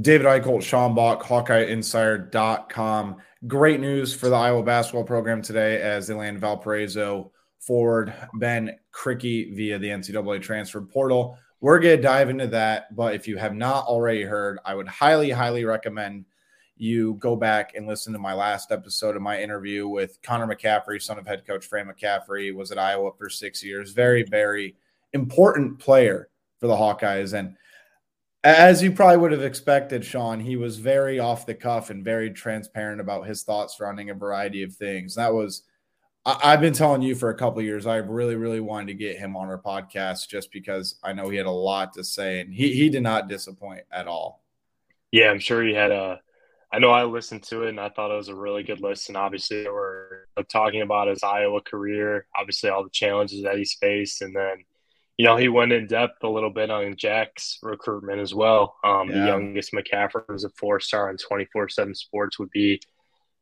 David Eickholt, Sean Bock, HawkeyeInsider.com. Great news for the Iowa basketball program today as they land Valparaiso forward Ben Krikke via the NCAA transfer portal. We're going to dive into that, but if you have not already heard, I would highly, highly recommend you go back and listen to my last episode of my interview with Connor McCaffery, son of head coach Fran McCaffery, was at Iowa for six years. Very, very important player for the Hawkeyes. And as you probably would have expected, Sean, he was very off the cuff and very transparent about his thoughts surrounding a variety of things. That was, I, have been telling you for a couple years, I really, really wanted to get him on our podcast just because I know he had a lot to say, and he he did not disappoint at all. Yeah, I'm sure he had a. I know I listened to it and I thought it was a really good listen. Obviously, were talking about his Iowa career, obviously all the challenges that he's faced, and then you know, he went in depth a little bit on Jack's recruitment as well. Um, yeah. The youngest McCaffery was a four star on 24 7 sports would be,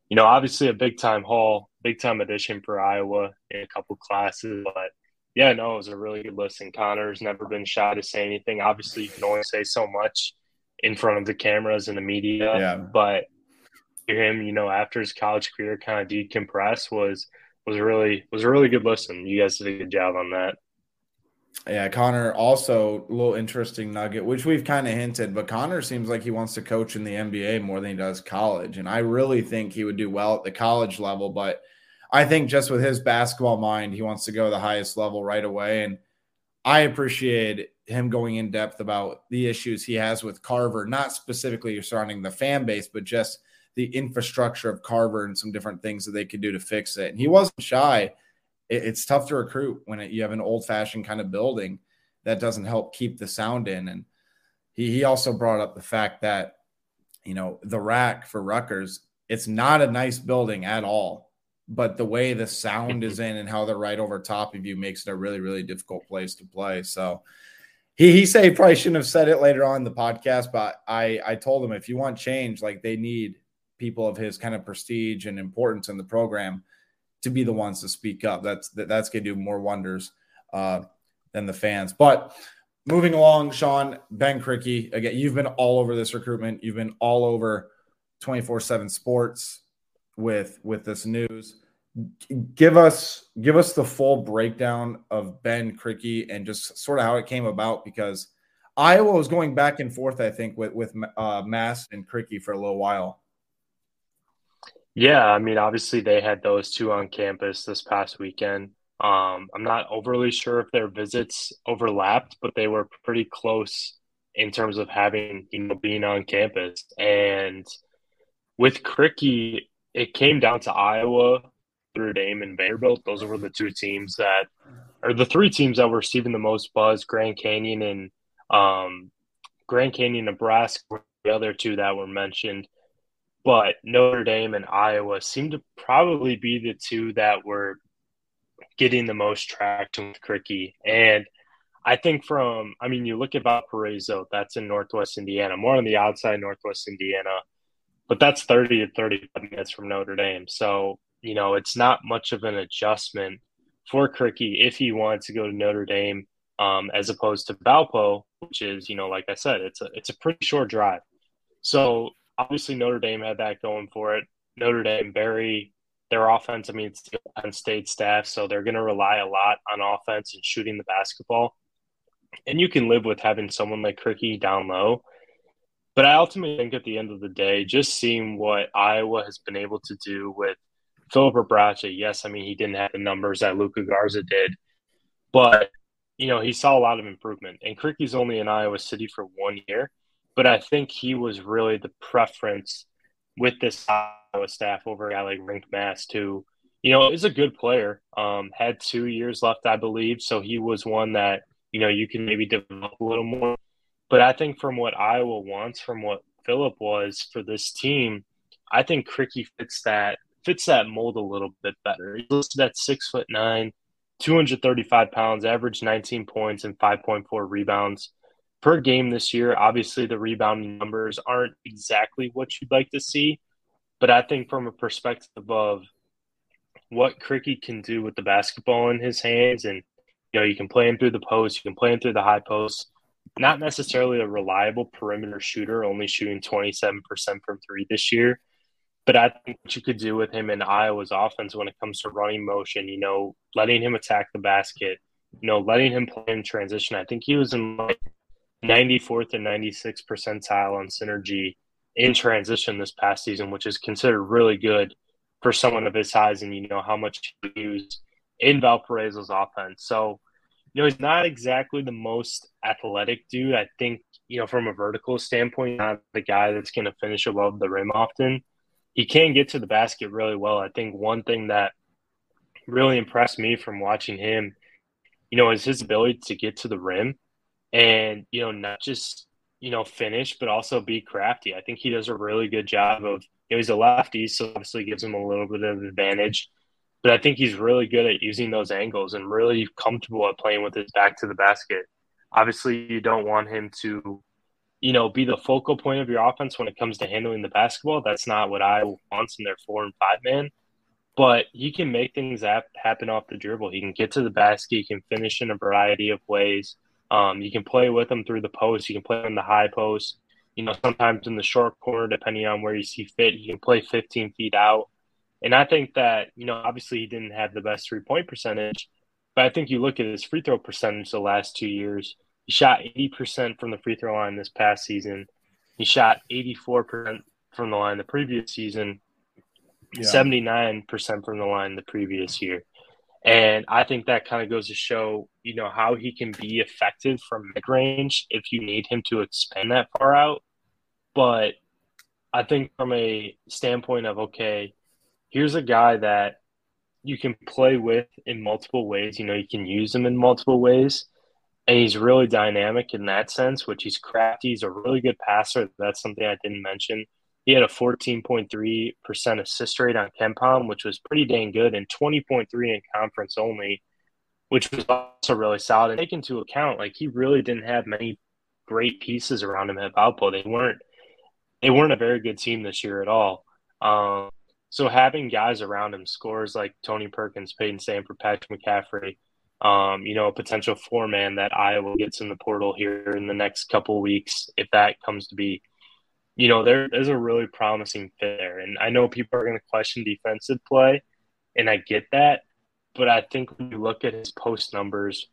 you know, obviously a big time haul, big time addition for Iowa in a couple classes. But yeah, no, it was a really good listen. Connor's never been shy to say anything. Obviously, you can only say so much in front of the cameras and the media. Yeah. But him, you know, after his college career kind of decompress was was really was a really good listen. You guys did a good job on that. Yeah, Connor also a little interesting nugget, which we've kind of hinted, but Connor seems like he wants to coach in the NBA more than he does college. And I really think he would do well at the college level, but I think just with his basketball mind, he wants to go to the highest level right away. And I appreciate him going in depth about the issues he has with Carver, not specifically surrounding the fan base, but just the infrastructure of Carver and some different things that they could do to fix it. And he wasn't shy it, it's tough to recruit when it, you have an old fashioned kind of building that doesn't help keep the sound in. And he, he also brought up the fact that, you know, the RAC for Rutgers, it's not a nice building at all. But the way the sound is in and how they're right over top of you makes it a really, really difficult place to play. So he, he said he probably shouldn't have said it later on in the podcast, but I, I told him if you want change, like they need people of his kind of prestige and importance in the program to be the ones to speak up. That's that, that's going to do more wonders uh, than the fans. But moving along, Sean Ben Krikke again. You've been all over this recruitment. You've been all over twenty four seven sports with with this news. Give us give us the full breakdown of Ben Krikke and just sort of how it came about because Iowa was going back and forth. I think with with uh, Mast and Krikke for a little while. Yeah, I mean, obviously they had those two on campus this past weekend. Um, I'm not overly sure if their visits overlapped, but they were pretty close in terms of having, you know, being on campus. And with Krikke, it came down to Iowa, Notre Dame, and Vanderbilt. Those were the two teams that, or the three teams that were receiving the most buzz. Grand Canyon and um, Grand Canyon, Nebraska, the other two that were mentioned but Notre Dame and Iowa seem to probably be the two that were getting the most traction with Krikke. And I think from, I mean, you look at Valparaiso, that's in Northwest Indiana, more on the outside Northwest Indiana, but that's 30 to 35 minutes from Notre Dame. So, you know, it's not much of an adjustment for Krikke if he wants to go to Notre Dame um, as opposed to Valpo, which is, you know, like I said, it's a, it's a pretty short drive. So obviously Notre Dame had that going for it. Notre Dame, Barry, their offense, I mean, it's the Penn State staff, so they're going to rely a lot on offense and shooting the basketball. And you can live with having someone like Krikke down low. But I ultimately think at the end of the day, just seeing what Iowa has been able to do with Filip Rebraca, yes, I mean, he didn't have the numbers that Luka Garza did, but, you know, he saw a lot of improvement. And Krikke's only in Iowa City for one year but I think he was really the preference with this Iowa staff over a guy like Rienk Mast, who, you know, is a good player. Um, had two years left, I believe. So he was one that, you know, you can maybe develop a little more. But I think from what Iowa wants, from what Filip was for this team, I think Krikke fits that fits that mold a little bit better. He's listed at six foot nine, 235 pounds, average 19 points and 5.4 rebounds per game this year. Obviously, the rebounding numbers aren't exactly what you'd like to see, but I think from a perspective of what Krikke can do with the basketball in his hands, and you know, you can play him through the post, you can play him through the high post. Not necessarily a reliable perimeter shooter, only shooting 27% from three this year. But I think what you could do with him in Iowa's offense when it comes to running motion, you know, letting him attack the basket, you know, letting him play in transition. I think he was in like 94th and 96th percentile on synergy in transition this past season, which is considered really good for someone of his size and you know how much he used in Valparaiso's offense. So, you know, he's not exactly the most athletic dude. I think, you know, from a vertical standpoint, not the guy that's going to finish above the rim often. He can get to the basket really well. I think one thing that really impressed me from watching him, you know, is his ability to get to the rim and you know not just you know finish but also be crafty. I think he does a really good job of you know he's a lefty so obviously gives him a little bit of advantage. But i think he's really good at using those angles and really comfortable at playing with his back to the basket. Obviously you don't want him to you know be the focal point of your offense when it comes to handling the basketball. That's not what i want in their four and five man. But he can make things happen off the dribble. He can get to the basket. He can finish in a variety of ways um, you can play with them through the post. You can play in the high post. You know, sometimes in the short corner, depending on where you see fit, you can play 15 feet out. And I think that, you know, obviously he didn't have the best three point percentage, but I think you look at his free throw percentage the last two years. He shot 80% from the free throw line this past season. He shot 84% from the line the previous season, yeah. 79% from the line the previous year. And I think that kind of goes to show, you know, how he can be effective from mid range if you need him to expand that far out. But I think from a standpoint of, okay, here's a guy that you can play with in multiple ways. You know, you can use him in multiple ways. And he's really dynamic in that sense, which he's crafty. He's a really good passer. That's something I didn't mention. He had a 14.3% assist rate on KenPom, which was pretty dang good, and 20.3 in conference only, which was also really solid. And take into account, like he really didn't have many great pieces around him at Valpo. They weren't they weren't a very good team this year at all. Um, so having guys around him, scores like Tony Perkins, Payton Sandfort, Patrick McCaffery, um, you know, a potential four man that Iowa gets in the portal here in the next couple weeks, if that comes to be you know, there, there's a really promising fit there. And I know people are going to question defensive play, and I get that. But I think when you look at his post numbers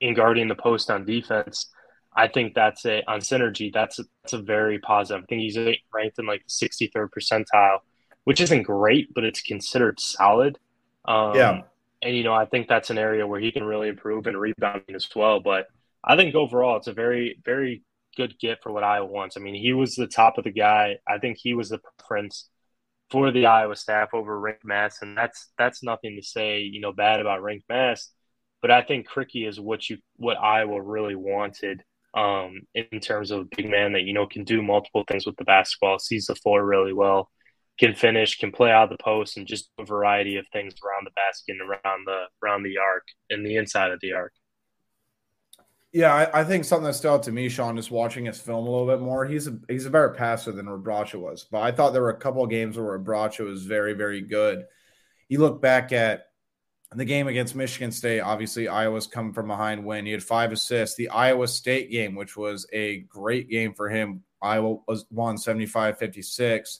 in guarding the post on defense, I think that's a on synergy. That's a, that's a very positive. I think he's ranked in like the 63rd percentile, which isn't great, but it's considered solid. Um, yeah. And you know, I think that's an area where he can really improve and rebounding as well. But I think overall, it's a very, very good get for what Iowa wants. I mean, he was the top of the guy. I think he was the preference for the Iowa staff over Rienk Mast, and that's that's nothing to say, you know, bad about Rienk Mast. But I think Krikke is what you what Iowa really wanted um, in terms of a big man that you know can do multiple things with the basketball, sees the floor really well, can finish, can play out of the post, and just a variety of things around the basket and around the around the arc and the inside of the arc. Yeah, I, I, think something that stood out to me, Sean, is watching his film a little bit more. He's a he's a better passer than Rebraca was, but I thought there were a couple of games where Rebraca was very very good. You look back at the game against Michigan State. Obviously, Iowa's come from behind win. He had five assists. The Iowa State game, which was a great game for him, Iowa was won 75-56.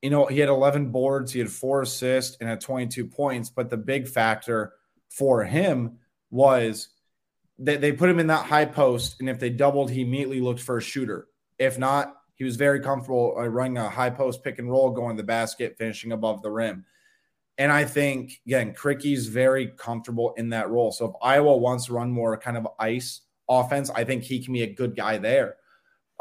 You know, he had 11 boards, he had four assists, and had 22 points. But the big factor for him was they, they put him in that high post, and if they doubled, he immediately looked for a shooter. If not, he was very comfortable uh, running a high post pick and roll, going to the basket, finishing above the rim. And I think again, Krikke's very comfortable in that role. So if Iowa wants to run more kind of ice offense, I think he can be a good guy there.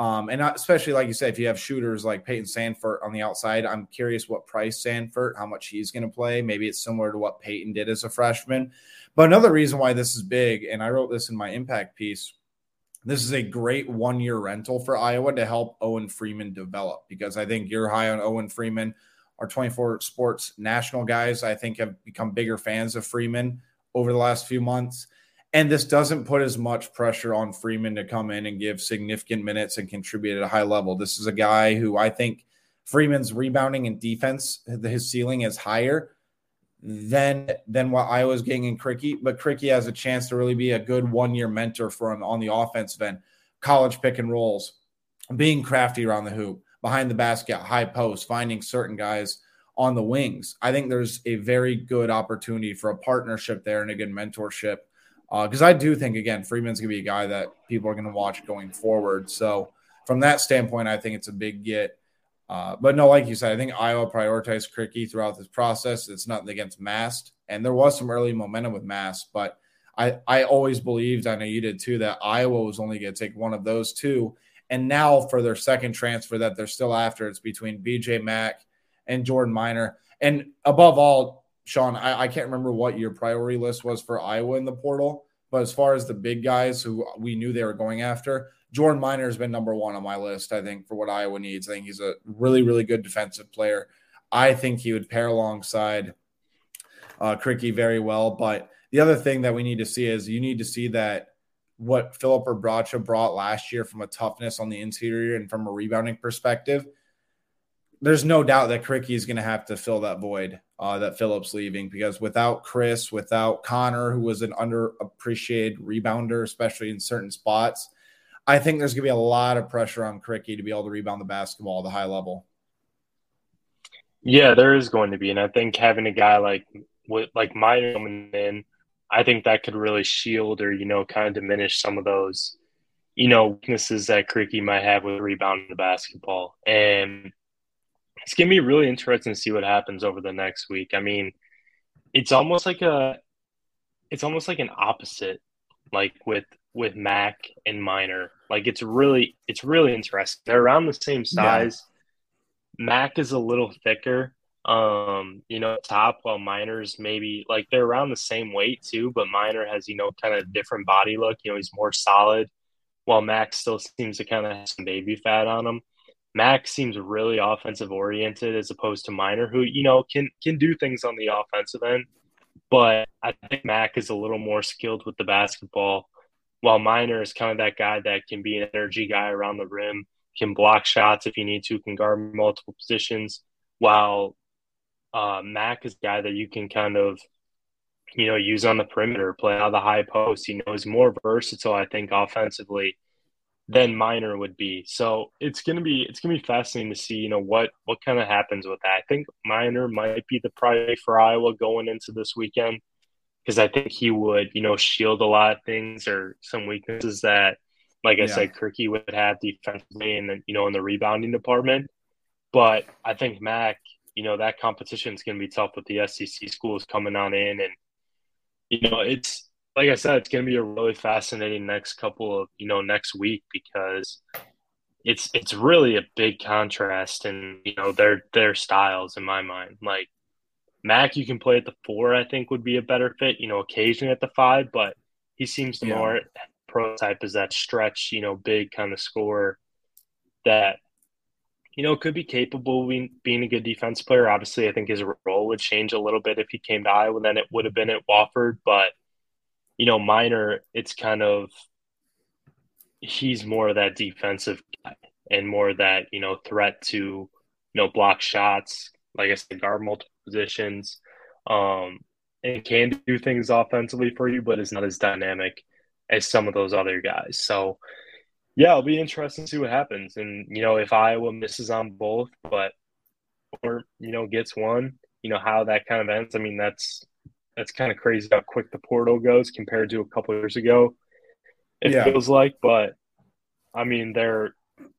Um, and especially like you said, if you have shooters like Payton Sandfort on the outside, I'm curious what Pryce Sandfort, how much he's going to play. Maybe it's similar to what Payton did as a freshman. But another reason why this is big, and I wrote this in my impact piece, this is a great one year rental for Iowa to help Owen Freeman develop because I think you're high on Owen Freeman. Our 24 Sports national guys, I think, have become bigger fans of Freeman over the last few months. And this doesn't put as much pressure on Freeman to come in and give significant minutes and contribute at a high level. This is a guy who I think Freeman's rebounding and defense, his ceiling is higher than than what Iowa's getting in Krikke. But Krikke has a chance to really be a good one year mentor for him on the offensive end, college pick and rolls, being crafty around the hoop, behind the basket, high post, finding certain guys on the wings. I think there's a very good opportunity for a partnership there and a good mentorship. Because uh, I do think again, Freeman's gonna be a guy that people are gonna watch going forward. So from that standpoint, I think it's a big get. Uh, but no, like you said, I think Iowa prioritized Krikke throughout this process. It's nothing against Mast, and there was some early momentum with Mast, but I I always believed, I know you did too, that Iowa was only going to take one of those two. And now for their second transfer that they're still after, it's between BJ Mack and Jordan Minor. And above all, Sean, I, I can't remember what your priority list was for Iowa in the portal, but as far as the big guys who we knew they were going after, Jordan Minor has been number one on my list, I think, for what Iowa needs. I think he's a really, really good defensive player. I think he would pair alongside uh, Krikke very well. But the other thing that we need to see is you need to see that what Filip Rebraca brought last year from a toughness on the interior and from a rebounding perspective. There's no doubt that Krikke is going to have to fill that void uh, that Filip's leaving because without Chris, without Connor, who was an underappreciated rebounder, especially in certain spots – I think there's going to be a lot of pressure on Krikke to be able to rebound the basketball at the high level. Yeah, there is going to be, and I think having a guy like like Minor coming in, I think that could really shield or you know kind of diminish some of those you know weaknesses that Krikke might have with rebounding the basketball, and it's gonna be really interesting to see what happens over the next week. I mean, it's almost like a, it's almost like an opposite, like with with Mack and Minor. Like it's really it's really interesting. They're around the same size. Yeah. Mack is a little thicker, um, you know, top while Minor's maybe like they're around the same weight too, but Minor has, you know, kind of different body look. You know, he's more solid while Mack still seems to kind of have some baby fat on him. Mack seems really offensive oriented as opposed to Minor, who, you know, can can do things on the offensive end. But I think Mack is a little more skilled with the basketball while Minor is kind of that guy that can be an energy guy around the rim, can block shots if you need to, can guard multiple positions, while uh, Mack is a guy that you can kind of, you know, use on the perimeter, play out of the high post. You know, is more versatile, I think, offensively than Minor would be. So it's gonna be it's gonna be fascinating to see, you know, what what kind of happens with that. I think Minor might be the priority for Iowa going into this weekend because I think he would, you know, shield a lot of things or some weaknesses that, like I yeah. said, Krikke would have defensively and you know in the rebounding department. But I think Mack, you know, that competition is going to be tough with the SEC schools coming on in, and you know, it's like I said, it's going to be a really fascinating next couple of you know next week because it's it's really a big contrast and you know their their styles in my mind like Mack, you can play at the four, I think would be a better fit, you know, occasionally at the five, but he seems to yeah. more prototype as that stretch, you know, big kind of scorer that, you know, could be capable of being, being a good defense player. Obviously, I think his role would change a little bit if he came to Iowa than it would have been at Wofford, but, you know, Minor, it's kind of, he's more of that defensive guy and more that, you know, threat to, you know, block shots, like I said, guard multiple positions, um, and can do things offensively for you, but is not as dynamic as some of those other guys. So, yeah, it'll be interesting to see what happens. And you know, if Iowa misses on both, but or you know gets one, you know how that kind of ends. I mean, that's that's kind of crazy how quick the portal goes compared to a couple years ago. It yeah. feels like, but I mean, they're.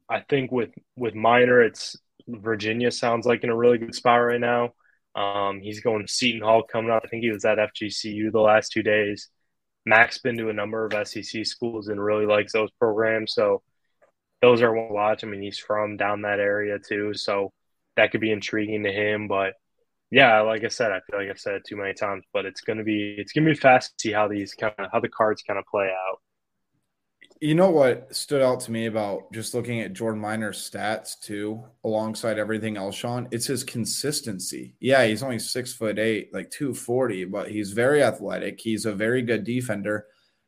I think with with Minor, it's Virginia sounds like in a really good spot right now. Um, he's going to Seton Hall coming up. I think he was at FGCU the last two days. Mack's been to a number of SEC schools and really likes those programs. So those are one watch. I mean, he's from down that area too, so that could be intriguing to him. But yeah, like I said, I feel like I've said it too many times, but it's gonna be it's gonna be fast to see how these kind of how the cards kind of play out. You know what stood out to me about just looking at Jordan Minor's stats too, alongside everything else, Sean? It's his consistency. Yeah, he's only six foot eight, like 240, but he's very athletic. He's a very good defender,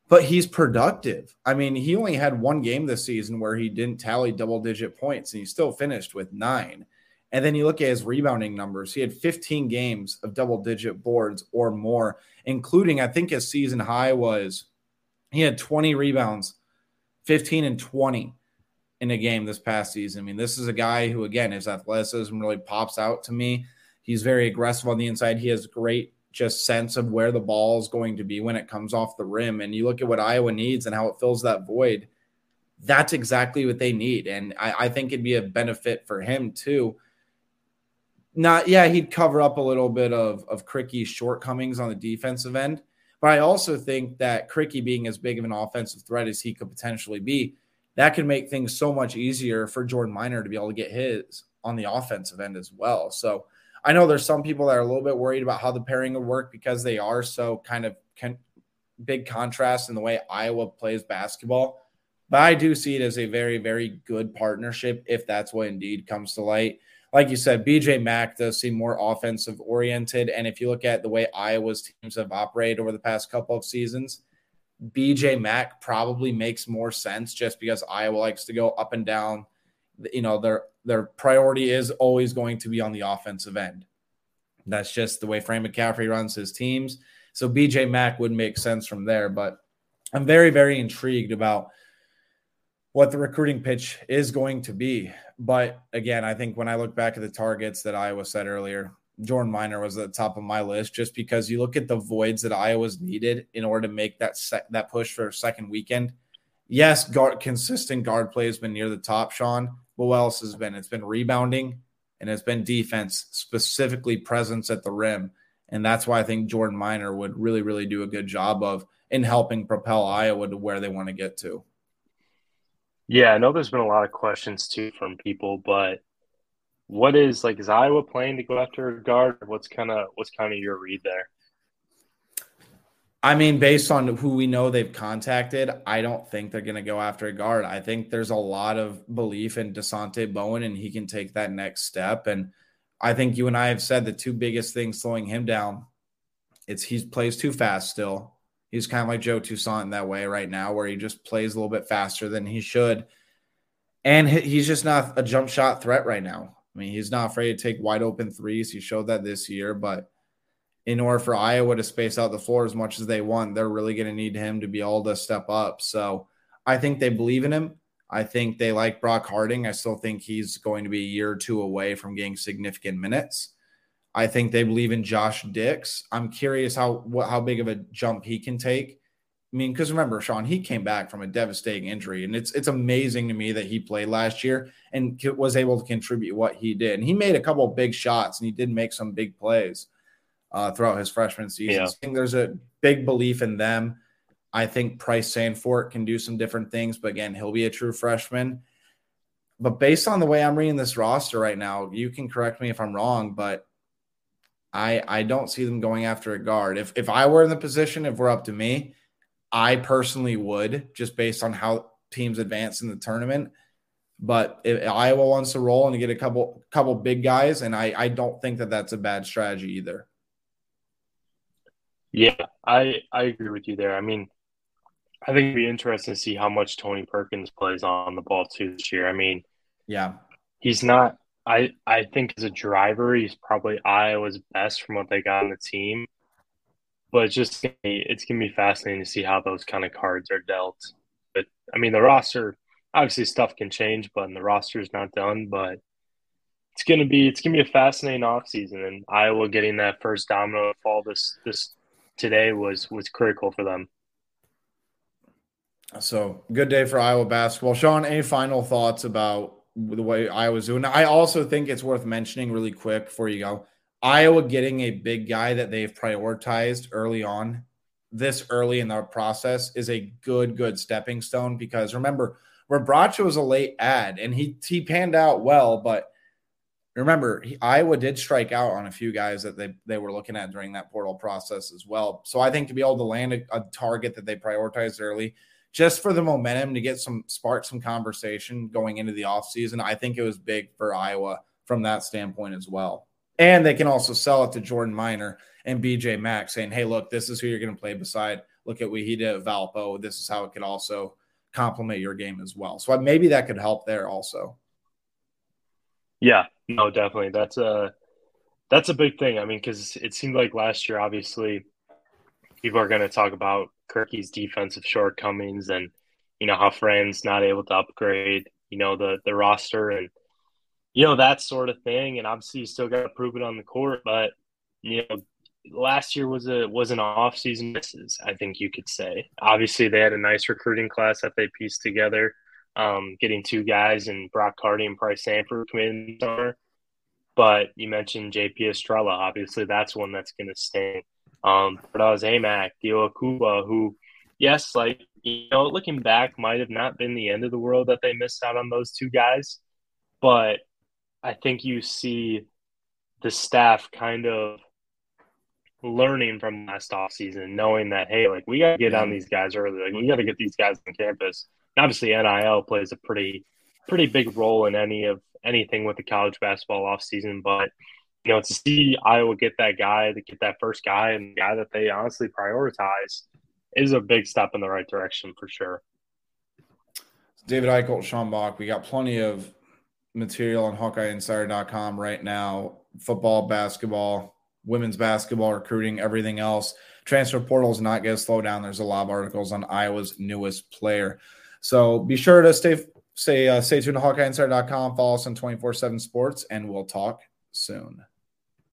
but he's productive. I mean, he only had one game this season where he didn't tally double digit points, and he still finished with nine. And then you look at his rebounding numbers. He had 15 games of double digit boards or more, including, I think his season high was he had 20 rebounds 15 and 20 in a game this past season. I mean, this is a guy who, again, his athleticism really pops out to me. He's very aggressive on the inside. He has great just sense of where the ball is going to be when it comes off the rim. And you look at what Iowa needs and how it fills that void. That's exactly what they need. And I, I think it'd be a benefit for him too. Not, yeah, he'd cover up a little bit of, of Krikke's shortcomings on the defensive end but I also think that Krikke being as big of an offensive threat as he could potentially be, that could make things so much easier for Jordan Minor to be able to get his on the offensive end as well. So I know there's some people that are a little bit worried about how the pairing would work because they are so kind of con- big contrast in the way Iowa plays basketball. But I do see it as a very, very good partnership if that's what indeed comes to light like you said, BJ Mack does seem more offensive oriented. And if you look at the way Iowa's teams have operated over the past couple of seasons, BJ Mack probably makes more sense just because Iowa likes to go up and down. You know, their their priority is always going to be on the offensive end. That's just the way Fran McCaffery runs his teams. So BJ Mack would make sense from there. But I'm very, very intrigued about what the recruiting pitch is going to be. But again, I think when I look back at the targets that Iowa said earlier, Jordan Minor was at the top of my list just because you look at the voids that Iowa's needed in order to make that that push for second weekend. Yes, guard, consistent guard play has been near the top, Sean. But what else has been? It's been rebounding and it's been defense, specifically presence at the rim. And that's why I think Jordan Minor would really, really do a good job of in helping propel Iowa to where they want to get to. Yeah, I know there's been a lot of questions too from people, but what is like is Iowa playing to go after a guard? What's kind of what's kind of your read there? I mean, based on who we know they've contacted, I don't think they're going to go after a guard. I think there's a lot of belief in Dasonte Bowen and he can take that next step. And I think you and I have said the two biggest things slowing him down, it's he plays too fast still. He's kind of like Joe Toussaint in that way right now, where he just plays a little bit faster than he should. And he's just not a jump shot threat right now. I mean, he's not afraid to take wide open threes. He showed that this year, but in order for Iowa to space out the floor as much as they want, they're really going to need him to be able to step up. So I think they believe in him. I think they like Brock Harding. I still think he's going to be a year or two away from getting significant minutes. I think they believe in Josh Dix. I'm curious how what, how big of a jump he can take. I mean, because remember, Sean, he came back from a devastating injury, and it's it's amazing to me that he played last year and was able to contribute what he did. And he made a couple of big shots, and he did make some big plays uh, throughout his freshman season. Yeah. I think there's a big belief in them. I think Pryce Sandfort can do some different things, but again, he'll be a true freshman. But based on the way I'm reading this roster right now, you can correct me if I'm wrong, but I I don't see them going after a guard. If if I were in the position, if we're up to me, I personally would just based on how teams advance in the tournament. But if Iowa wants to roll and get a couple couple big guys, and I I don't think that that's a bad strategy either. Yeah, I I agree with you there. I mean, I think it'd be interesting to see how much Tony Perkins plays on the ball too this year. I mean, yeah, he's not I I think as a driver, he's probably Iowa's best from what they got on the team. But it's just it's gonna be fascinating to see how those kind of cards are dealt. But I mean, the roster obviously stuff can change, but the roster is not done. But it's gonna be it's gonna be a fascinating offseason, and Iowa getting that first domino fall this this today was was critical for them. So good day for Iowa basketball. Sean, any final thoughts about the way Iowa's doing. I also think it's worth mentioning really quick before you go. Iowa getting a big guy that they've prioritized early on, this early in the process, is a good, good stepping stone because remember, Rebraca was a late ad and he he panned out well, but remember, he, Iowa did strike out on a few guys that they, they were looking at during that portal process as well. So I think to be able to land a, a target that they prioritized early just for the momentum to get some spark some conversation going into the offseason. I think it was big for Iowa from that standpoint as well. And they can also sell it to Jordan Minor and BJ Mack saying, hey, look, this is who you're going to play beside. Look at what he did at Valpo. This is how it could also complement your game as well. So maybe that could help there also. Yeah, no, definitely. That's a that's a big thing. I mean, because it seemed like last year, obviously, people are going to talk about Krikke's defensive shortcomings and you know how Fran's not able to upgrade, you know, the the roster and you know that sort of thing. And obviously, you still got to prove it on the court. But you know, last year was a was an off season misses. I think you could say. Obviously, they had a nice recruiting class that they pieced together, um, getting two guys and Brock Carty and Pryce Sandfort come in summer. But you mentioned JP Estrella. Obviously, that's one that's going to stay. Um, but I was Amac, Dio Akuba, who, yes, like you know, looking back, might have not been the end of the world that they missed out on those two guys. But I think you see the staff kind of learning from last offseason, knowing that, hey, like we got to get on these guys early. Like we got to get these guys on campus. And obviously, NIL plays a pretty, pretty big role in any of anything with the college basketball offseason. But, you know, to see Iowa get that guy, to get that first guy and the guy that they honestly prioritize is a big step in the right direction for sure. David Eickholt, Sean Bock, we got plenty of material on HawkeyeInsider.com right now. Football, basketball, women's basketball, recruiting, everything else. Transfer portal is not going to slow down. There's a lot of articles on Iowa's newest player. So be sure to stay stay uh, stay tuned to HawkeyeInsider.com. Follow us on 24/7 Sports, and we'll talk soon.